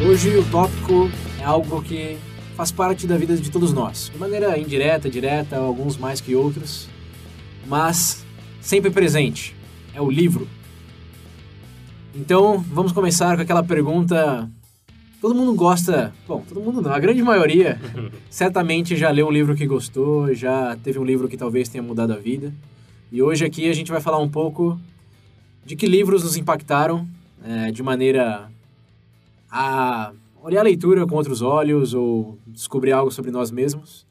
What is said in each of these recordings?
Hoje o tópico é algo que faz parte da vida de todos nós, de maneira indireta, direta, alguns mais que outros, mas sempre presente. É o livro. Então, vamos começar com aquela pergunta. Todo mundo gosta, bom, todo mundo não, a grande maioria certamente já leu um livro que gostou, já teve um livro que talvez tenha mudado a vida. E hoje aqui a gente vai falar um pouco de que livros nos impactaram é, de maneira a olhar a leitura com outros olhos ou descobrir algo sobre nós mesmos.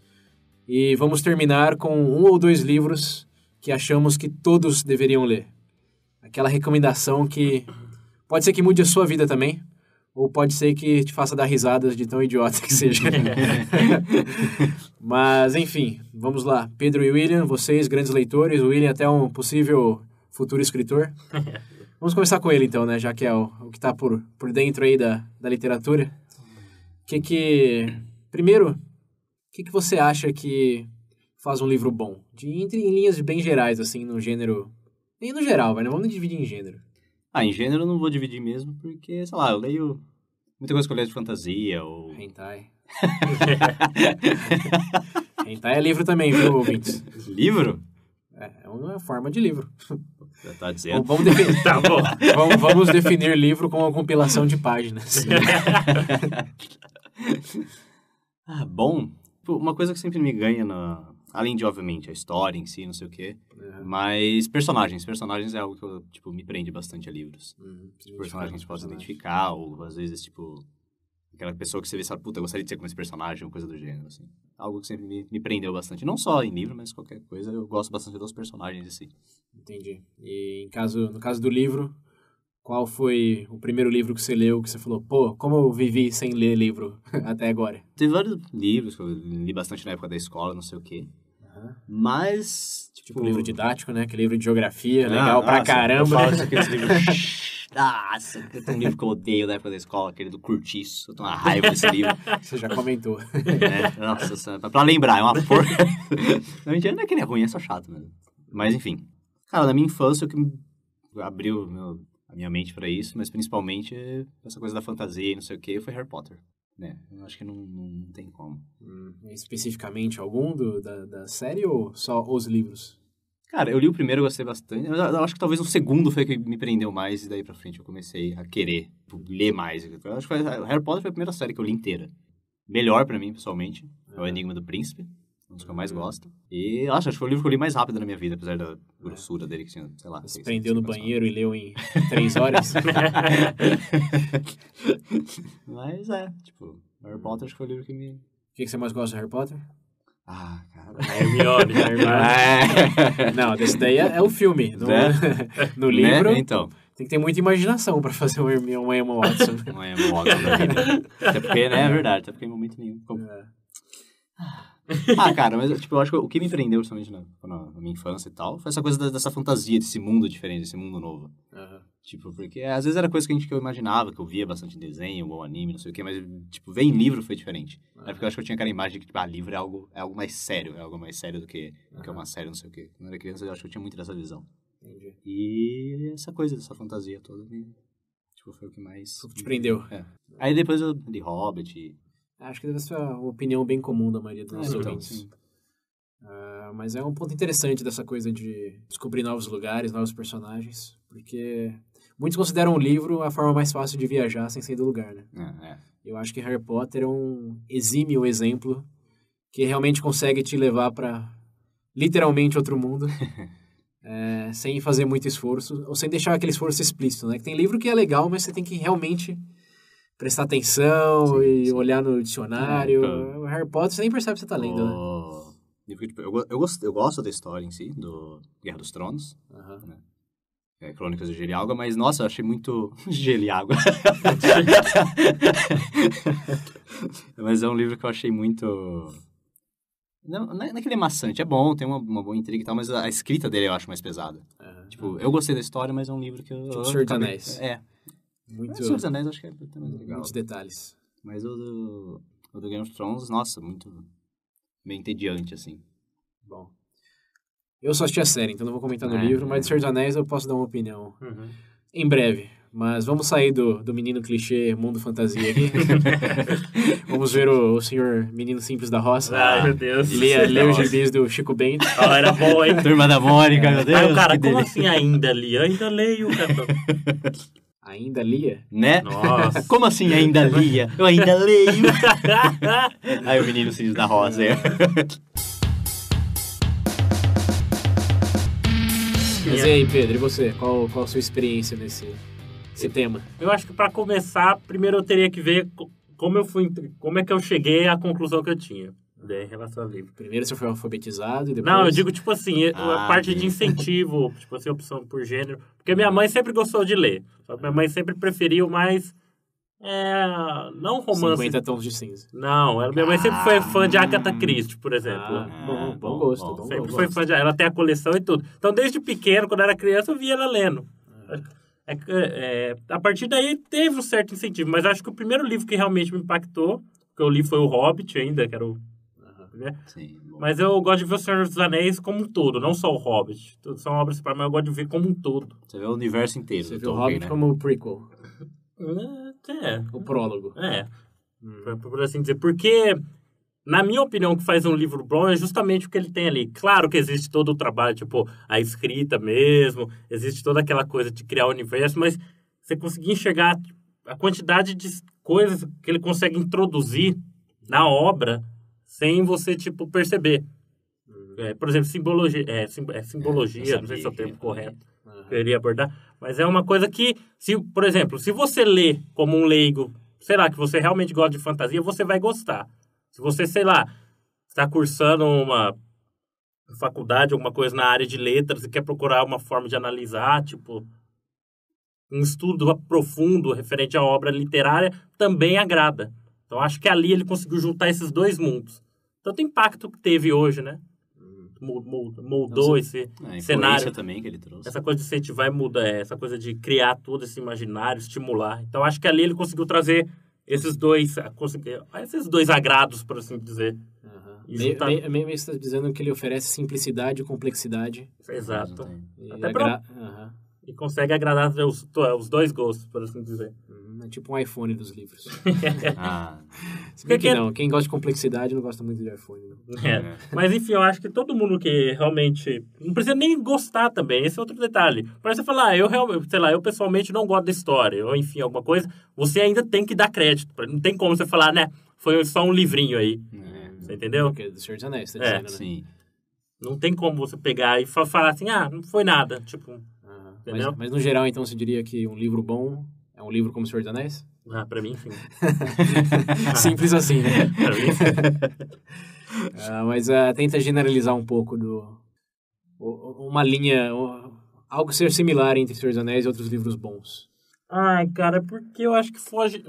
E vamos terminar com um ou dois livros que achamos que todos deveriam ler. Aquela recomendação que pode ser que mude a sua vida também, ou pode ser que te faça dar risadas de tão idiota que seja. Mas, enfim, vamos lá. Pedro e William, vocês, grandes leitores, William até um possível futuro escritor. Vamos começar com ele então, né? Já que é o, o que está por, por dentro aí da, da literatura. Que que... Primeiro, o que, que você acha que faz um livro bom? De, entre em linhas bem gerais, assim, no gênero... E no geral, vai, não vamos dividir em gênero. Ah, em gênero eu não vou dividir mesmo, porque, sei lá, eu leio muita coisa que eu leio de fantasia ou... Hentai. Hentai é livro também, viu, ouvintes? Livro? É, é uma forma de livro. Já tá dizendo. Vamos definir, Tá bom. vamos, vamos definir livro com uma compilação de páginas. Ah, bom. Uma coisa que sempre me ganha na... Além de, obviamente, a história em si, não sei o quê. Mas personagens. Personagens é algo que eu, tipo, me prende bastante a livros. Hum, Personagens que gente possa identificar, ou às vezes, tipo... Aquela pessoa que você vê e sabe, puta, eu gostaria de ser como esse personagem, ou coisa do gênero, assim. Algo que sempre me, me prendeu bastante. Não só em livro, mas qualquer coisa. Eu gosto bastante dos personagens, assim. Entendi. E em caso, no caso do livro, qual foi o primeiro livro que você leu que você falou, pô, como eu vivi sem ler livro até agora? Teve vários livros que eu li bastante na época da escola, não sei o quê. Mas, tipo... Tipo livro didático, né? Que livro de geografia, Ah, legal pra nossa, Eu caramba. falo isso aqueles livros... Nossa, tem um livro que eu odeio da época da escola, aquele do Curtiço. Eu tenho uma raiva desse livro. Você já comentou. né? Nossa, pra lembrar, é uma porra. não, mentira, não é que ele é ruim, é só chato mesmo. Mas, enfim. Cara, na minha infância, o que abriu meu- a minha mente pra isso, mas principalmente essa coisa da fantasia e não sei o que, foi Harry Potter. Né? Eu acho que não, não tem como. Hum, especificamente algum do, da, da série ou só os livros? Cara, eu li o primeiro, gostei bastante. Eu, eu acho que talvez o segundo foi o que me prendeu mais, e daí pra frente eu comecei a querer tipo, ler mais. Eu acho que foi, Harry Potter foi a primeira série que eu li inteira. Melhor pra mim, pessoalmente. É o Enigma do Príncipe, um dos que eu mais gosto. E eu acho, acho que foi o livro que eu li mais rápido na minha vida, apesar da grossura dele, que tinha, sei lá. Você seis- prendeu no banheiro e leu em três horas? Mas é, tipo, Harry Potter acho que foi o livro que me. O que, que você mais gosta de Harry Potter? Ah, cara. Hermione, Hermione. É. Não, desse daí é, é o filme. No, Né? no livro, Né? Então. tem que ter muita imaginação pra fazer um Hermione um Emma Watson. Não é modo da vida. Até porque, né, é verdade. Até porque em momento nenhum. como- É. Ah, cara, mas tipo, eu acho que o que me prendeu, principalmente na, na- minha infância e tal, foi essa coisa dessa fantasia, desse mundo diferente, desse mundo novo. Aham. Tipo, porque às vezes era coisa que, a gente, que eu imaginava, que eu via bastante em desenho ou anime, não sei o quê, mas, tipo, ver em livro foi diferente. É porque eu acho que eu tinha aquela imagem de que, tipo, ah, livro é algo, é algo mais sério, é algo mais sério do que, do que uma série, não sei o quê. Quando eu era criança, eu acho que eu tinha muito dessa visão. Entendi. E essa coisa, dessa fantasia toda, me, tipo, foi o que mais... Te prendeu. É. Aí depois eu li Hobbit. Acho que deve ser uma opinião bem comum da maioria dos nossos então, ouvintes. Ah, mas é um ponto interessante dessa coisa de descobrir novos lugares, novos personagens, porque muitos consideram o livro a forma mais fácil de viajar sem sair do lugar, né? É, é. Eu acho que Harry Potter é um exímio exemplo que realmente consegue te levar para literalmente outro mundo, é, sem fazer muito esforço, ou sem deixar aquele esforço explícito, né? Que tem livro que é legal, mas você tem que realmente prestar atenção Sim, e sim. olhar no dicionário. É, O Harry Potter você nem percebe que você tá lendo, né? O- que, tipo, eu, go- eu, gosto, eu gosto da história em si, do Guerra dos Tronos. Aham. é, Crônicas de Gelo e Água, mas, nossa, eu achei muito... Gelo e Água. mas é um livro que eu achei muito... Não, não é não é que ele é maçante, é bom, tem uma, uma boa intriga e tal, mas a escrita dele eu acho mais pesada. Aham. Tipo, eu gostei da história, mas é um livro que eu... Tipo eu Senhor dos Anéis. É. Muito, Mas Senhor dos Anéis acho que é mais legal. muitos detalhes. Mas o do, o do Game of Thrones, nossa, muito... Meio entediante, assim. Bom. Eu só assisti a série, então não vou comentar no É, livro, mas é. de Senhor dos Anéis eu posso dar uma opinião Uhum. em breve. Mas vamos sair do, do menino clichê, mundo fantasia aqui. vamos ver o, o senhor menino simples da roça. Ai, meu Deus. Leia, leia os gibis do Chico Bento. Ó, era bom, hein? Turma da Mônica, meu Deus, Aí o cara, como delícia. assim ainda li? Eu ainda leio, cara. Ainda lia? Né? Nossa. Como assim ainda lia? Eu ainda leio. Aí o menino se diz da rosa. é. Mas e aí, Pedro, e você? Qual, qual a sua experiência nesse, nesse tema? Eu acho que pra começar, primeiro eu teria que ver co- como eu fui, como é que eu cheguei à conclusão que eu tinha né, em relação ao livro. Primeiro você foi alfabetizado e depois... Não, eu digo tipo assim, a Ah, parte de incentivo, tipo assim, opção por gênero, porque minha mãe sempre gostou de ler. Só que minha mãe sempre preferiu mais é, não romance. 50 tons de cinza. Não, ela, minha mãe sempre foi fã de Agatha Christie, por exemplo. Ah, bom, bom bom, gosto, bom. bom Sempre gosto. foi fã de... Ela tem a coleção e tudo. Então, desde pequeno, quando eu era criança, eu via ela lendo. É, que, é, a partir daí, teve um certo incentivo. Mas acho que o primeiro livro que realmente me impactou, que eu li foi o Hobbit ainda, que era o... né? Sim, bom. Mas eu gosto de ver o Senhor dos Anéis como um todo, não só o Hobbit. São obras separadas, mas eu gosto de ver como um todo. Você vê o universo inteiro Você viu o Hobbit né? como o prequel, É, o prólogo. é. Por, por assim dizer. Porque, na minha opinião, o que faz um livro bom é justamente o que ele tem ali. Claro que existe todo o trabalho, tipo, a escrita mesmo, existe toda aquela coisa de criar o universo, mas você conseguir enxergar a quantidade de coisas que ele consegue introduzir na obra sem você, tipo, perceber. É, por exemplo, simbologia, é, sim- é simbologia, eu não sei se é o termo correto eu iria abordar, mas é uma coisa que, se, por exemplo, se você lê como um leigo, sei lá, que você realmente gosta de fantasia, você vai gostar. Se você, sei lá, está cursando uma faculdade, alguma coisa na área de letras e quer procurar uma forma de analisar, tipo, um estudo profundo referente à obra literária, também agrada. Então, acho que ali ele conseguiu juntar esses dois mundos. Tanto impacto que teve hoje, né? Mul- Moldou esse É, cenário também que ele trouxe. essa coisa de incentivar e mudar, é, essa coisa de criar todo esse imaginário, estimular. Então, acho que ali ele conseguiu trazer esses dois, esses dois agrados, por assim dizer. Meio, juntar- meio, meio você está dizendo que ele oferece simplicidade e complexidade. Exato. E, Até agra- Aham. E consegue agradar os, os dois gostos, por assim dizer. É tipo um iPhone dos livros. Ah, Se bem que Porque- não, quem gosta de complexidade não gosta muito de iPhone. Não. É. Mas enfim, eu acho que todo mundo que realmente. Não precisa nem gostar também, esse é outro detalhe. Para você falar, ah, eu realmente, sei lá, eu pessoalmente não gosto da história, ou enfim, alguma coisa, você ainda tem que dar crédito. Não tem como você falar, né? Foi só um livrinho aí. é, Você entendeu? Porque é do Senhor dos Anéis, tá É, dizendo, né? sim. Não tem como você pegar e fa- falar assim, ah, não foi nada. Tipo. Entendeu? Mas, mas no geral, então, você diria que um livro bom é um livro como O Senhor dos Anéis? ah, pra mim, sim. Simples assim, né? Pra mim, sim. Ah, mas ah, tenta generalizar um pouco do... Uma linha... algo ser similar entre O Senhor dos Anéis e outros livros bons. Ai, cara, porque eu acho que foge.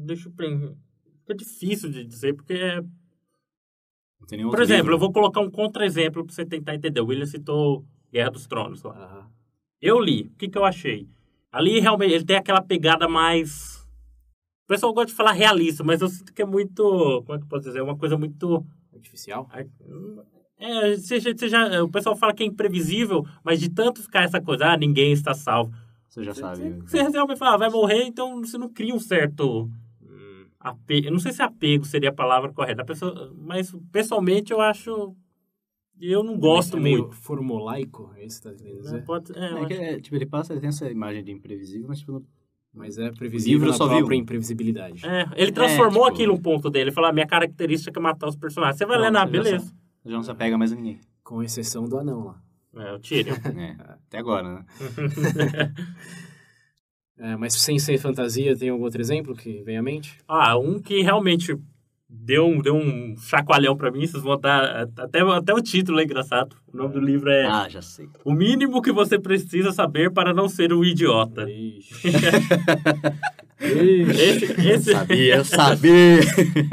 Deixa eu pensar. Fica difícil de dizer, porque. é- Não tem nenhum Por outro exemplo, livro. eu vou colocar um contra-exemplo pra você tentar entender. O William citou Guerra dos Tronos lá. Eu li. O que, que eu achei? Ali realmente ele tem aquela pegada mais. O pessoal gosta de falar realista, mas eu sinto que é muito. Como é que eu posso dizer? É uma coisa muito. Artificial? É, seja, seja, o pessoal fala que é imprevisível, mas de tanto ficar essa coisa, ah, ninguém está salvo. Você já sabe. né? Você realmente fala, ah, vai morrer, então você não cria um certo apego. Eu não sei se apego seria a palavra correta, pessoa- mas pessoalmente eu acho. Eu não gosto é meio muito. formulaico, é isso que você tá querendo Não dizer? pode- é, É, que, é, tipo, ele passa, ele tem essa imagem de imprevisível, mas tipo, não- Mas é previsível livro na só própria um. imprevisibilidade. é, ele transformou tipo- aquilo um ponto dele. Ele falou, a minha característica é matar os personagens. Você vai Não, ler, na beleza. já não se apega mais a ninguém. Com exceção do anão lá. É, o Tyrion. É, até agora, né? É, mas sem ser fantasia, tem algum outro exemplo que vem à mente? ah, um que realmente deu um, deu um chacoalhão pra mim. Vocês vão dar. Até, até o título é engraçado. O nome do livro é Ah, já sei. O Mínimo que Você Precisa Saber para Não Ser um Idiota. Ixi. Ixi. Esse, esse, Sabia, eu sabia.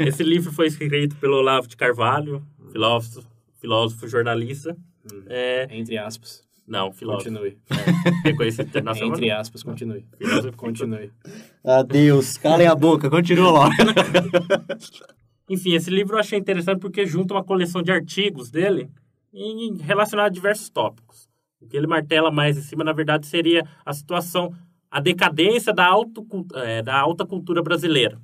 esse livro foi escrito pelo Olavo de Carvalho, filósofo, filósofo jornalista. É, Entre aspas. não, filósofo. Continue. Reconhecido internacional. Entre aspas, continue. Filósofo. Continue. Adeus. Calem a boca, continua lá. Enfim, esse livro eu achei interessante porque junta uma coleção de artigos dele em- relacionados a diversos tópicos. O que ele martela mais em cima, na verdade, seria a situação, a decadência da, eh, da alta cultura brasileira.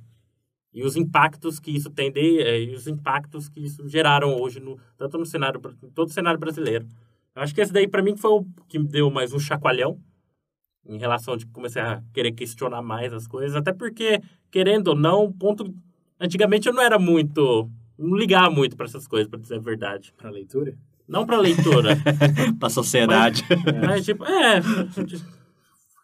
E os impactos que isso tem, de, eh, e os impactos que isso geraram hoje, no, tanto no cenário, em todo o cenário brasileiro. Eu acho que esse daí, para mim, foi o que me deu mais um chacoalhão em relação de comecei a querer questionar mais as coisas, até porque, querendo ou não, ponto Antigamente eu não era muito. Não ligava muito para essas coisas, para dizer a verdade. Pra leitura? Não para leitura. pra sociedade. mas, tipo, é.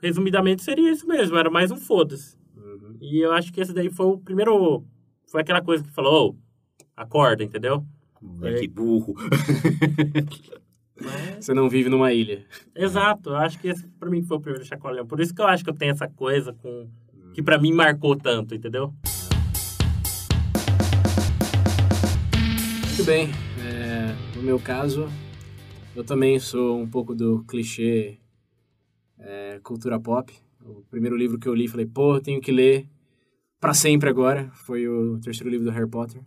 Resumidamente seria isso mesmo, era mais um foda-se. Uhum. E eu acho que esse daí foi o primeiro. Foi aquela coisa que falou, ô, acorda, entendeu? Moleque burro. Você não vive numa ilha. Exato, eu acho que esse pra mim foi o primeiro chacoalhão. Por isso que eu acho que eu tenho essa coisa com. que pra mim marcou tanto, entendeu? Muito bem. É, no meu caso, eu também sou um pouco do clichê é, cultura pop. O primeiro livro que eu li, falei, pô, tenho que ler pra sempre agora. Foi o terceiro livro do Harry Potter.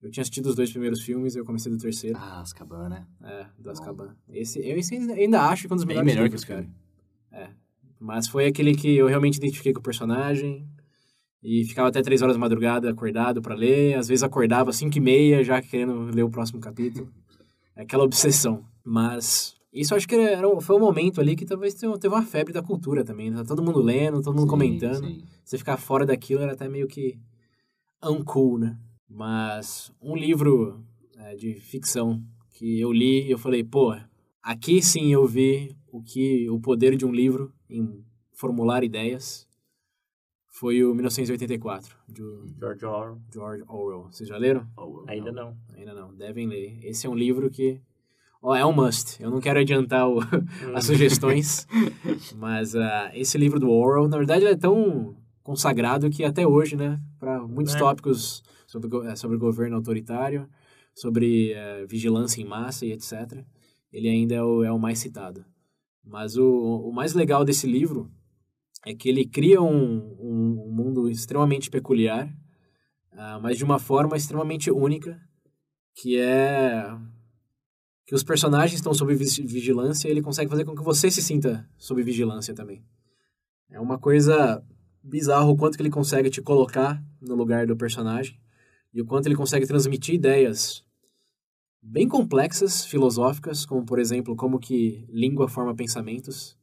Eu tinha assistido os dois primeiros filmes, eu comecei do terceiro. Ah, Azkaban, né? É, do Azkaban. Esse, eu esse ainda- acho que é um dos Bem melhores melhor que livros, o cara. filme. É. Mas foi aquele que eu realmente identifiquei com o personagem. E ficava até três horas da madrugada acordado pra ler. Às vezes acordava às cinco e meia, já querendo ler o próximo capítulo. É aquela obsessão. Mas isso acho que era, foi um momento ali que talvez tenha- teve uma febre da cultura também. né? Tá todo mundo lendo, todo mundo Sim, comentando. sim. Você ficar fora daquilo era até meio que uncool, né? Mas um livro é, de ficção que eu li e eu falei, pô, aqui sim eu vi o que o poder de um livro em formular ideias foi o 1984, de George Orwell. George Orwell. Vocês já leram? Oh, Ainda não. Ainda não, devem ler. Esse é um livro que ó, é um must. Eu não quero adiantar o- as sugestões, mas ah, esse livro do Orwell, na verdade, ele é tão consagrado que até hoje, né, para muitos É. tópicos sobre, eh, sobre governo autoritário, sobre eh, vigilância em massa e etc., ele ainda é o, é o mais citado. Mas o, o mais legal desse livro é que ele cria um, um, mundo extremamente peculiar, ah, mas de uma forma extremamente única, que é que os personagens estão sob vi- vigilância e ele consegue fazer com que você se sinta sob vigilância também. É uma coisa bizarra o quanto que ele consegue te colocar no lugar do personagem e o quanto ele consegue transmitir ideias bem complexas, filosóficas, como por exemplo, como que língua forma pensamentos,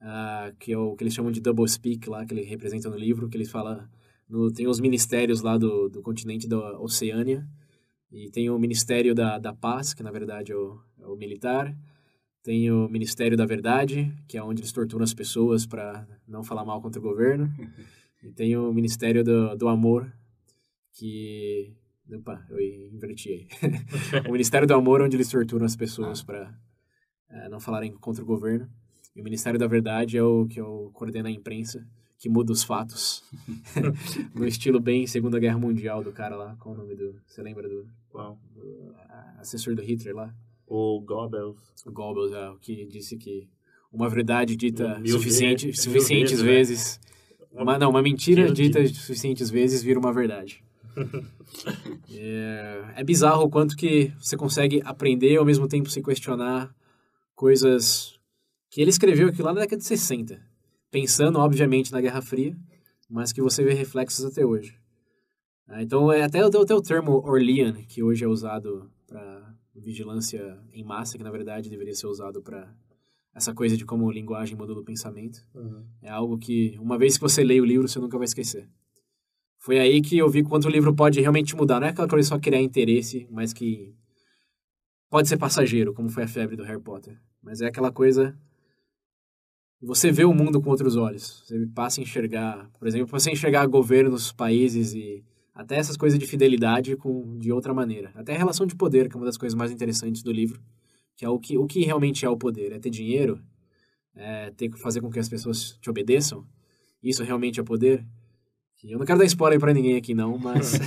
ah, que é o que eles chamam de double speak lá, que ele representa no livro, que eles fala no, tem os ministérios lá do, do continente da Oceânia, e tem o Ministério da, da Paz, que na verdade é o, é o militar. Tem o Ministério da Verdade, que é onde eles torturam as pessoas para não falar mal contra o governo. E tem o Ministério do, do Amor, que. Opa, eu inverti aí. o Ministério do Amor, onde eles torturam as pessoas para não falarem contra o governo. E o Ministério da Verdade é o que é o coordena a imprensa, que muda os fatos. no estilo bem Segunda Guerra Mundial do cara lá. Qual o nome do. Você lembra do, Qual? do assessor do Hitler lá? O Goebbels. O Goebbels, é, o que disse que uma verdade dita Mil suficiente, vezes- suficientes mil vezes, vezes. Uma, não, uma mentira dita suficientes vezes vira uma verdade. é, é bizarro o quanto que você consegue aprender e ao mesmo tempo se questionar coisas que ele escreveu aqui lá na década de 60. Pensando, obviamente, na Guerra Fria, mas que você vê reflexos até hoje. Ah, Então, é até, até o termo Orlean, que hoje é usado para vigilância em massa, que na verdade deveria ser usado para essa coisa de como linguagem modula o pensamento. É algo que, uma vez que você lê o livro, você nunca vai esquecer. Foi aí que eu vi quanto o livro pode realmente mudar. Não é aquela coisa só criar interesse, mas que pode ser passageiro, como foi a febre do Harry Potter. Mas é aquela coisa. Você vê o mundo com outros olhos. Você passa a enxergar, por exemplo, você enxergar governos, países e até essas coisas de fidelidade com de outra maneira. Até a relação de poder, que é uma das coisas mais interessantes do livro, que é o que, o que realmente é o poder. É ter dinheiro, é ter que fazer com que as pessoas te obedeçam. Isso realmente é poder. Eu não quero dar spoiler para ninguém aqui não, mas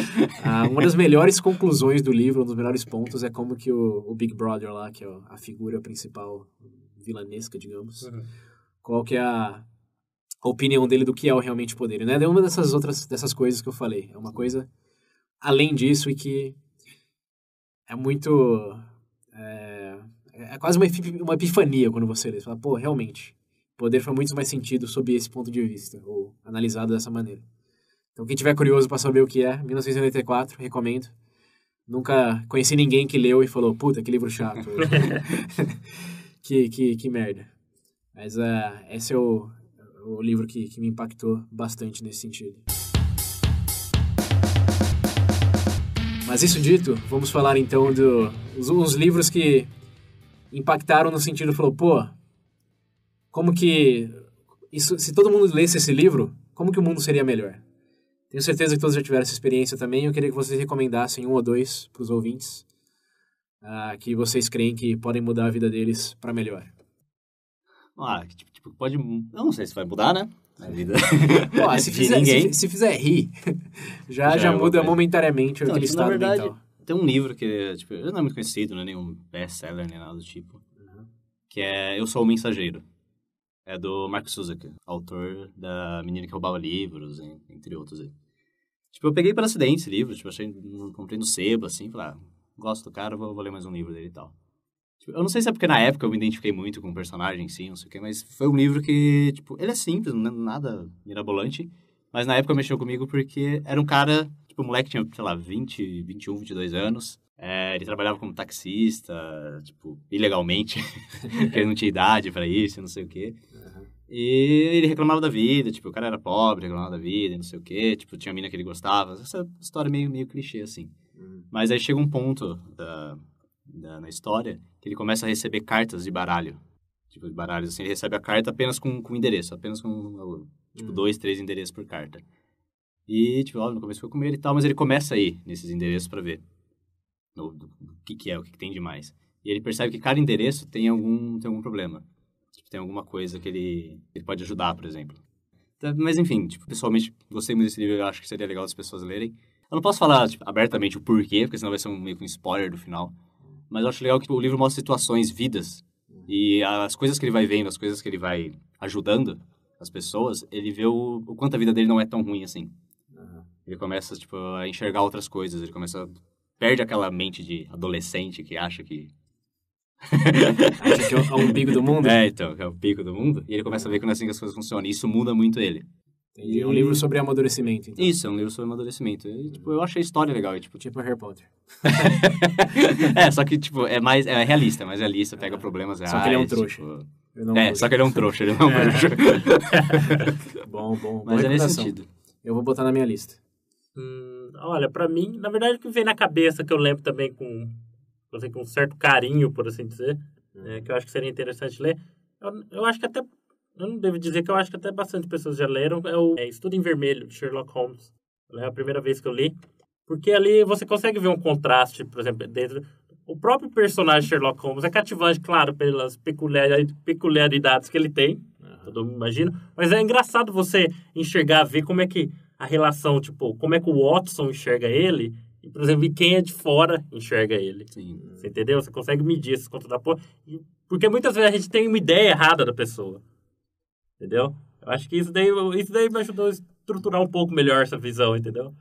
ah, uma das melhores conclusões do livro, um dos melhores pontos é como que o, o Big Brother lá, que é a figura principal vilanesca, digamos, Uhum. qual que é a, opinião dele do que é o realmente poder. Né? É uma dessas outras dessas coisas que eu falei. É uma coisa além disso e que é muito é, é quase uma, uma epifania quando você lê. Você fala, pô, realmente, poder faz muito mais sentido sob esse ponto de vista, ou analisado dessa maneira. Então, quem tiver curioso para saber o que é, 1984, recomendo. Nunca conheci ninguém que leu e falou, puta, que livro chato. que, que, que merda. Mas é, esse é o, o livro que, que me impactou bastante nesse sentido. Mas isso dito, vamos falar então dos do, uns livros que impactaram no sentido, falou, pô, como que isso, se todo mundo lesse esse livro, como que o mundo seria melhor? Tenho certeza que todos já tiveram essa experiência também. Eu queria que vocês recomendassem um ou dois para os ouvintes ah, que vocês creem que podem mudar a vida deles para melhor. Ah, tipo, tipo, pode... Eu não sei se vai mudar, né? A vida Pô, se, fizer, ninguém. se, se fizer rir, já, Já já, é muda coisa. momentaneamente Então, aquele tipo, na estado verdade, mental. Tem um livro que, tipo, não é muito conhecido, não é nenhum best-seller nem nada do tipo. Que é Eu Sou o Mensageiro. É do Mark Suzuki, autor da Menina que Roubava Livros, en- entre outros aí. Tipo, eu peguei por acidente esse livro, tipo, achei, comprei no sebo, assim, falei, ah, gosto do cara, vou, vou ler mais um livro dele e tal. Tipo, eu não sei se é porque na época eu me identifiquei muito com o personagem em si, não sei o quê, mas foi um livro que, tipo, ele é simples, não é nada mirabolante, mas na época mexeu comigo porque era um cara, tipo, o moleque tinha, sei lá, 20, 21, 22 anos. É, ele trabalhava como taxista, tipo, ilegalmente, porque ele não tinha idade pra isso, não sei o quê. E ele reclamava da vida, tipo, o cara era pobre, reclamava da vida, não sei o quê, tipo, tinha mina que ele gostava. Essa história meio, meio clichê, assim. Mas aí chega um ponto da, da, na história que ele começa a receber cartas de baralho. Tipo, de baralhos, assim, ele recebe a carta apenas com, com endereço, apenas com, tipo, Hum. dois, três endereços por carta. E, tipo, ó, no começo foi com ele e tal, mas ele começa a ir nesses endereços pra ver o que que é, o que, que tem de mais. E ele percebe que cada endereço tem algum, tem algum problema. Tipo, tem alguma coisa que ele, ele pode ajudar, por exemplo. Tá, Mas, enfim, tipo, pessoalmente, gostei muito desse livro, eu acho que seria legal as pessoas lerem. Eu não posso falar tipo, abertamente o porquê, porque senão vai ser um, meio que um spoiler do final. Mas eu acho legal que o livro mostra situações, vidas. E as coisas que ele vai vendo, as coisas que ele vai ajudando as pessoas, ele vê o, o quanto a vida dele não é tão ruim assim. Ele começa, tipo, a enxergar outras coisas. Ele começa... Perde aquela mente de adolescente que acha que... Acha que é o- é o umbigo do mundo? É, então, que é o pico do mundo. E ele começa a ver que não é assim que as coisas funcionam. E isso muda muito ele. Entendi. É um livro sobre amadurecimento, então. Isso, é um livro sobre amadurecimento. E, tipo, eu achei a história legal. E, tipo, Tipo Harry Potter. é, só que, tipo, é mais é realista, é mais realista, pega problemas reais. Só que ele é um tipo, trouxa. Não É, vou- só que ele é um trouxa, ele não é um bruxo. Bom, bom. Mas é nesse sentido. Eu vou botar na minha lista. Hum, olha, pra mim, na verdade, o que vem na cabeça, que eu lembro também com, assim, com um certo carinho, por assim dizer, né, que eu acho que seria interessante ler, eu, eu acho que até, eu não devo dizer que eu acho que até bastante pessoas já leram, é o é, Estudo em Vermelho, de Sherlock Holmes. É a primeira vez que eu li. Porque ali você consegue ver um contraste, por exemplo, dentro... O próprio personagem Sherlock Holmes é cativante, claro, pelas peculiari- peculiaridades que ele tem, todo mundo imagina. Mas é engraçado você enxergar, ver como é que a relação, tipo, como é que o Watson enxerga ele, e, por exemplo, e quem é de fora enxerga ele. Sim. Você entendeu? Você consegue medir esses contrapor. E- Porque muitas vezes a gente tem uma ideia errada da pessoa. Entendeu? Eu acho que isso daí, isso daí me ajudou a estruturar um pouco melhor essa visão, entendeu?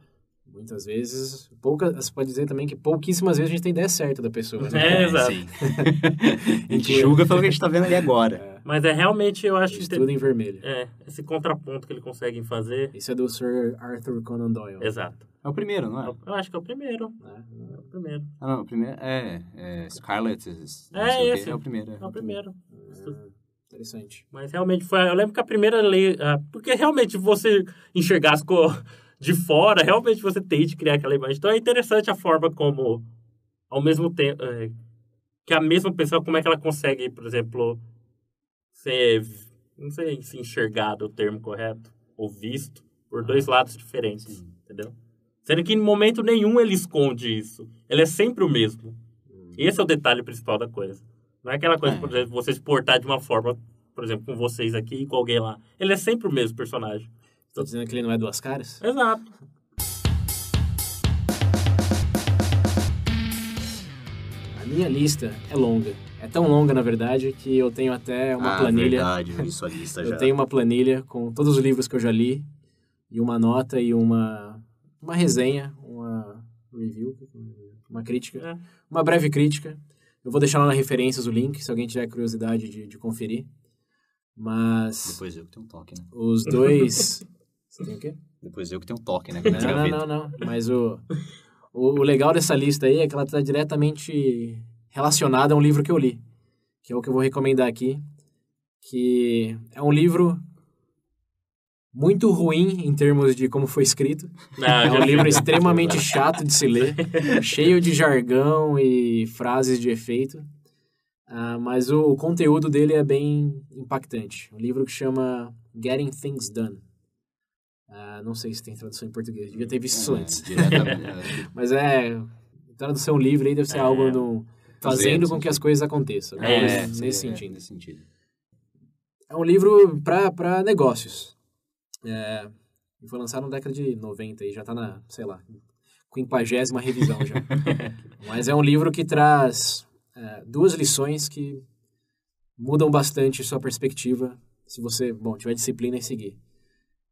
Muitas vezes, poucas, você pode dizer também que pouquíssimas vezes a gente tem ideia certa da pessoa. Né? É, exato. Sim. a gente julga pelo que a gente tá vendo ali agora. Mas é realmente, eu acho que... Estudo em vermelho. É, esse contraponto que ele consegue fazer. Isso é do Sir Arthur Conan Doyle. Exato. É o primeiro, não é? Eu acho que é o primeiro. né? É o primeiro. Ah, não, o primeiro é, é Scarlet. É, sei o quê, esse. É o primeiro. É o primeiro. Ah, interessante. Mas realmente foi. Eu lembro que a primeira lei. ah, porque realmente você enxergar as coisas de fora, realmente você tem de criar aquela imagem. Então é interessante a forma como, ao mesmo tempo. é, que a mesma pessoa, como é que ela consegue, por exemplo, ser. Não sei se enxergado é o termo correto, ou visto, por dois lados diferentes. entendeu? Sendo que em momento nenhum ele esconde isso. Ele é sempre o mesmo. Esse é o detalhe principal da coisa. Não é aquela coisa, É. por exemplo, você se portar de uma forma, por exemplo, com vocês aqui e com alguém lá. Ele é sempre o mesmo personagem. Tô dizendo que ele não é duas caras? Exato. A minha lista é longa. É tão longa, na verdade, que eu tenho até uma ah, planilha. verdade, eu vi sua lista já. Eu tenho uma planilha com todos os livros que eu já li, e uma nota e uma, uma resenha, uma review, uma crítica, É. uma breve crítica. Eu vou deixar lá na referências o link, se alguém tiver curiosidade de, de conferir. Mas Depois eu que tenho um toque, né? os dois. Você tem o quê? Depois eu que tenho um toque, né? Não, não, gaveta. não, não. Mas o, o, o legal dessa lista aí é que ela está diretamente relacionada a um livro que eu li, que é o que eu vou recomendar aqui, que é um livro muito ruim em termos de como foi escrito. Ah, É um livro extremamente chato de se ler, cheio de jargão e frases de efeito. Ah, mas o, o conteúdo dele é bem impactante. Um livro que chama Getting Things Done. Ah, não sei se tem tradução em português, devia ter visto isso É, antes. é, Mas é. Tradução livre aí deve ser É. algo no, fazendo com que as coisas aconteçam. É, Mas é, nesse é, sentido. Nesse sentido. É um livro para negócios. É, foi lançado na década de 90 e já está na, sei lá, quinquagésima revisão já. Mas é um livro que traz é, duas lições que mudam bastante sua perspectiva se você, bom, tiver disciplina em seguir.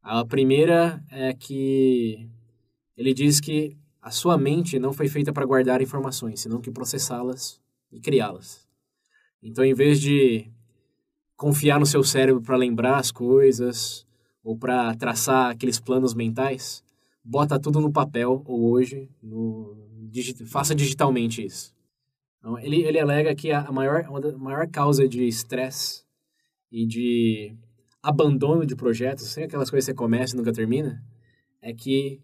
A primeira é que ele diz que a sua mente não foi feita para guardar informações, senão que processá-las e criá-las. Então, em vez de confiar no seu cérebro para lembrar as coisas ou para traçar aqueles planos mentais, bota tudo no papel ou hoje, no, digi- faça digitalmente isso. Então, ele, ele alega que a maior, da- maior causa de estresse e de abandono de projetos, sem aquelas coisas que você começa e nunca termina, é que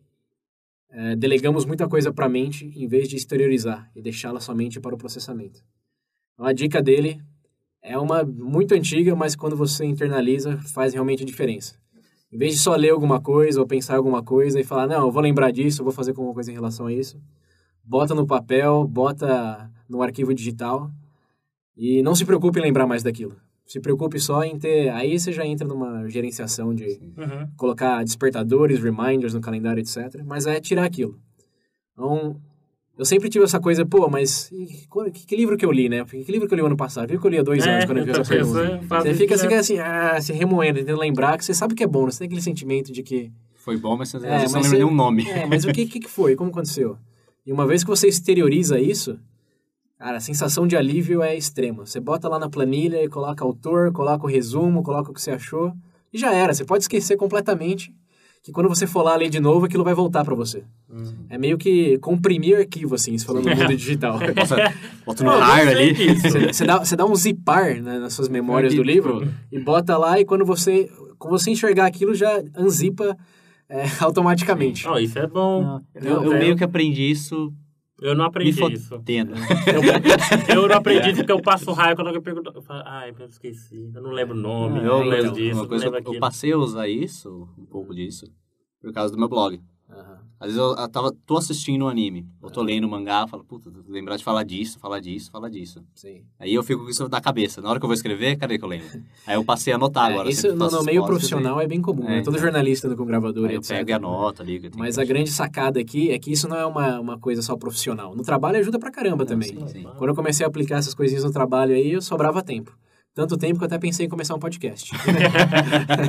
é, delegamos muita coisa para a mente em vez de exteriorizar e deixá-la somente para o processamento. Então, a dica dele é uma muito antiga, mas quando você internaliza, faz realmente a diferença. Em vez de só ler alguma coisa ou pensar alguma coisa e falar, não, eu vou lembrar disso, eu vou fazer alguma coisa em relação a isso, bota no papel, bota no arquivo digital e não se preocupe em lembrar mais daquilo. Se preocupe só em ter. Aí você já entra numa gerenciação de Uhum. colocar despertadores, reminders no calendário, etc. Mas é tirar aquilo. Então, eu sempre tive essa coisa, pô, mas que, que livro que eu li, né? Que livro que eu li ano passado? Que livro que eu li há dois anos quando eu vi essa pergunta? Você fica, você fica assim, ah, se remoendo, tentando lembrar que você sabe que é bom, né? Você tem aquele sentimento de que Foi bom, mas você É, vezes não mas lembra nenhum nome. é, mas o que, que que foi? Como aconteceu? E uma vez que você exterioriza isso, cara, a sensação de alívio é extrema. Você bota lá na planilha e coloca autor, coloca o resumo, coloca o que você achou e já era. Você pode esquecer completamente que quando você for lá ler de novo, aquilo vai voltar pra você. Hum. É meio que comprimir arquivo, assim, se falando no mundo digital. Nossa, bota no Não, hard ali. Você, você dá, você dá um zipar né, nas suas memórias do livro e bota lá e quando você, quando você enxergar aquilo, já unzipa é, automaticamente. Não, isso é bom. Eu, eu meio que aprendi isso Eu não me aprendi isso. fodendo. Eu, eu não aprendi isso porque eu passo raio quando alguém pergunta. Eu falo, ai, eu esqueci. Eu não lembro o nome, Eu, eu não lembro então, disso, uma não coisa, lembro eu, eu passei a usar isso, um pouco disso, por causa do meu blog. Aham. Às vezes eu, eu tava, tô assistindo um anime, ou tô lendo um mangá, falo, puta, lembrar de falar disso, falar disso, falar disso. Sim. Aí eu fico com isso na cabeça. Na hora que eu vou escrever, cadê que eu lembro? Aí eu passei a anotar É, agora. isso no, no meio profissional é bem comum, É, né? Todo então. jornalista anda com gravador, Aí eu etc. pego e anoto ali. eu Mas a grande sacada aqui é que isso não é uma, uma coisa só profissional. No trabalho ajuda pra caramba também. sim, sim. Quando eu comecei a aplicar essas coisinhas no trabalho aí, eu sobrava tempo. Tanto tempo que eu até pensei em começar um podcast.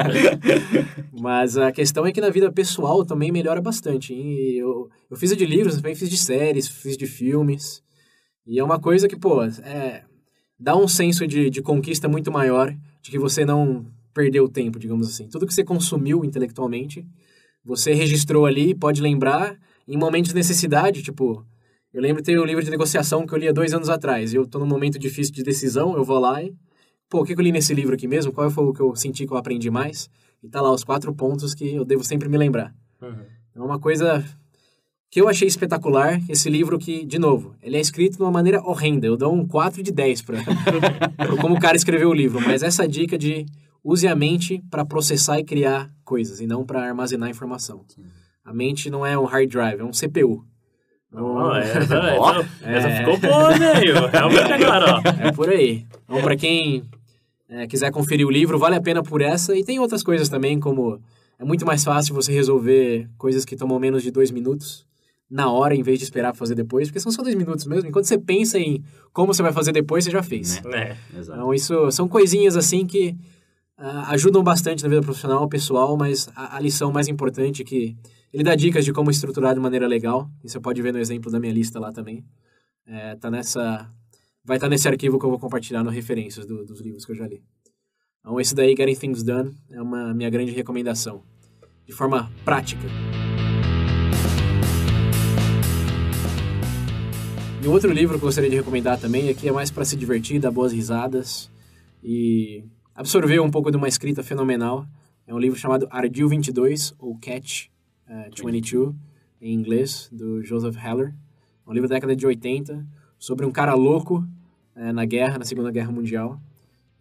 Mas a questão é que na vida pessoal também melhora bastante. E eu, eu fiz de livros, também fiz de séries, fiz de filmes. E é uma coisa que, pô, é, dá um senso de, de conquista muito maior, de que você não perdeu tempo, digamos assim. Tudo que você consumiu intelectualmente, você registrou ali, pode lembrar em momentos de necessidade, tipo... Eu lembro de ter o livro de negociação que eu li há dois anos atrás. Eu tô num momento difícil de decisão, eu vou lá e... Pô, o que eu li nesse livro aqui mesmo? Qual foi o que eu senti que eu aprendi mais? E tá lá os quatro pontos que eu devo sempre me lembrar. Uhum. É uma coisa que eu achei espetacular, esse livro que, de novo, ele é escrito de uma maneira horrenda. Eu dou um 4 de 10 para como o cara escreveu o livro. Mas essa dica de use a mente para processar e criar coisas, e não para armazenar informação. a mente não é um hard drive, é um CPU. Oh, essa, Ó, essa, essa é. ficou boa, velho. Realmente agora, ó. É por aí. Então, para quem é, quiser conferir o livro, vale a pena por essa. E tem outras coisas também, como é muito mais fácil você resolver coisas que tomam menos de dois minutos na hora, em vez de esperar fazer depois, porque são só dois minutos mesmo. Enquanto você pensa em como você vai fazer depois, você já fez. É. Exato. Então, isso são coisinhas assim que ah, ajudam bastante na vida profissional, pessoal, mas a, a lição mais importante é que ele dá dicas de como estruturar de maneira legal. E você pode ver no exemplo da minha lista lá também. É, tá nessa, vai estar nesse arquivo que eu vou compartilhar no referências do- dos livros que eu já li. Então, esse daí, Getting Things Done, é uma minha grande recomendação. De forma prática. E um outro livro que eu gostaria de recomendar também, aqui é mais para se divertir, dar boas risadas e absorver um pouco de uma escrita fenomenal. É um livro chamado Ardil 22, ou Catch eh, 22, em inglês, do Joseph Heller. É um livro da década de 80, sobre um cara louco eh, na guerra, na Segunda Guerra Mundial.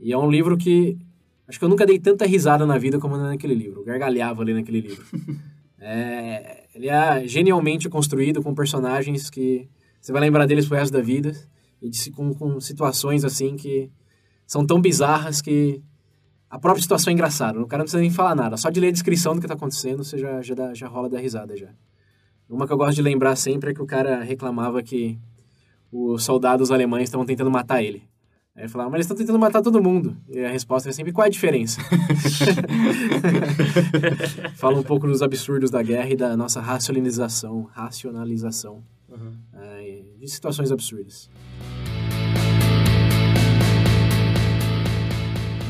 E é um livro que acho que eu nunca dei tanta risada na vida como naquele livro. Eu gargalhava ali naquele livro. É, ele é genialmente construído com personagens que você vai lembrar deles pro resto da vida e de, com, com situações assim que são tão bizarras que a própria situação é engraçada. O cara não precisa nem falar nada. Só de ler a descrição do que tá acontecendo, você já, já, dá- já rola da risada já. Uma que eu gosto de lembrar sempre é que o cara reclamava que os soldados alemães estavam tentando matar ele. Aí falava, mas eles estão tentando matar todo mundo. E a resposta é sempre, qual é a diferença? Fala um pouco dos absurdos da guerra e da nossa racionalização, racionalização é, de situações absurdas.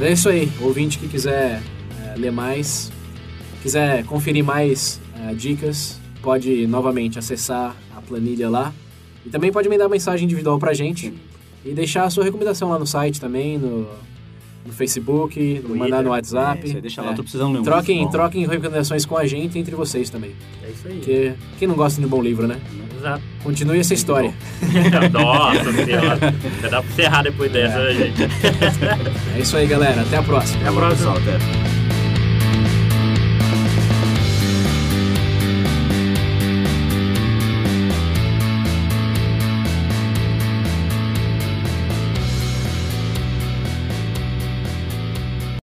É isso aí. Ouvinte que quiser é, ler mais, quiser conferir mais é, dicas, pode novamente acessar a planilha lá. E também pode mandar mensagem individual pra gente e deixar a sua recomendação lá no site também, no, no Facebook, mandar no É, WhatsApp. aí, deixa lá, É. tô precisando ler um Troquem, livro troquem recomendações com a gente e entre vocês também. É isso aí. Porque quem não gosta de um bom livro, né? Exato. Continue essa história. Nossa senhora. Já dá pra encerrar depois dessa, né, gente? É isso aí, galera. Até a próxima. Até a próxima. pessoal, até.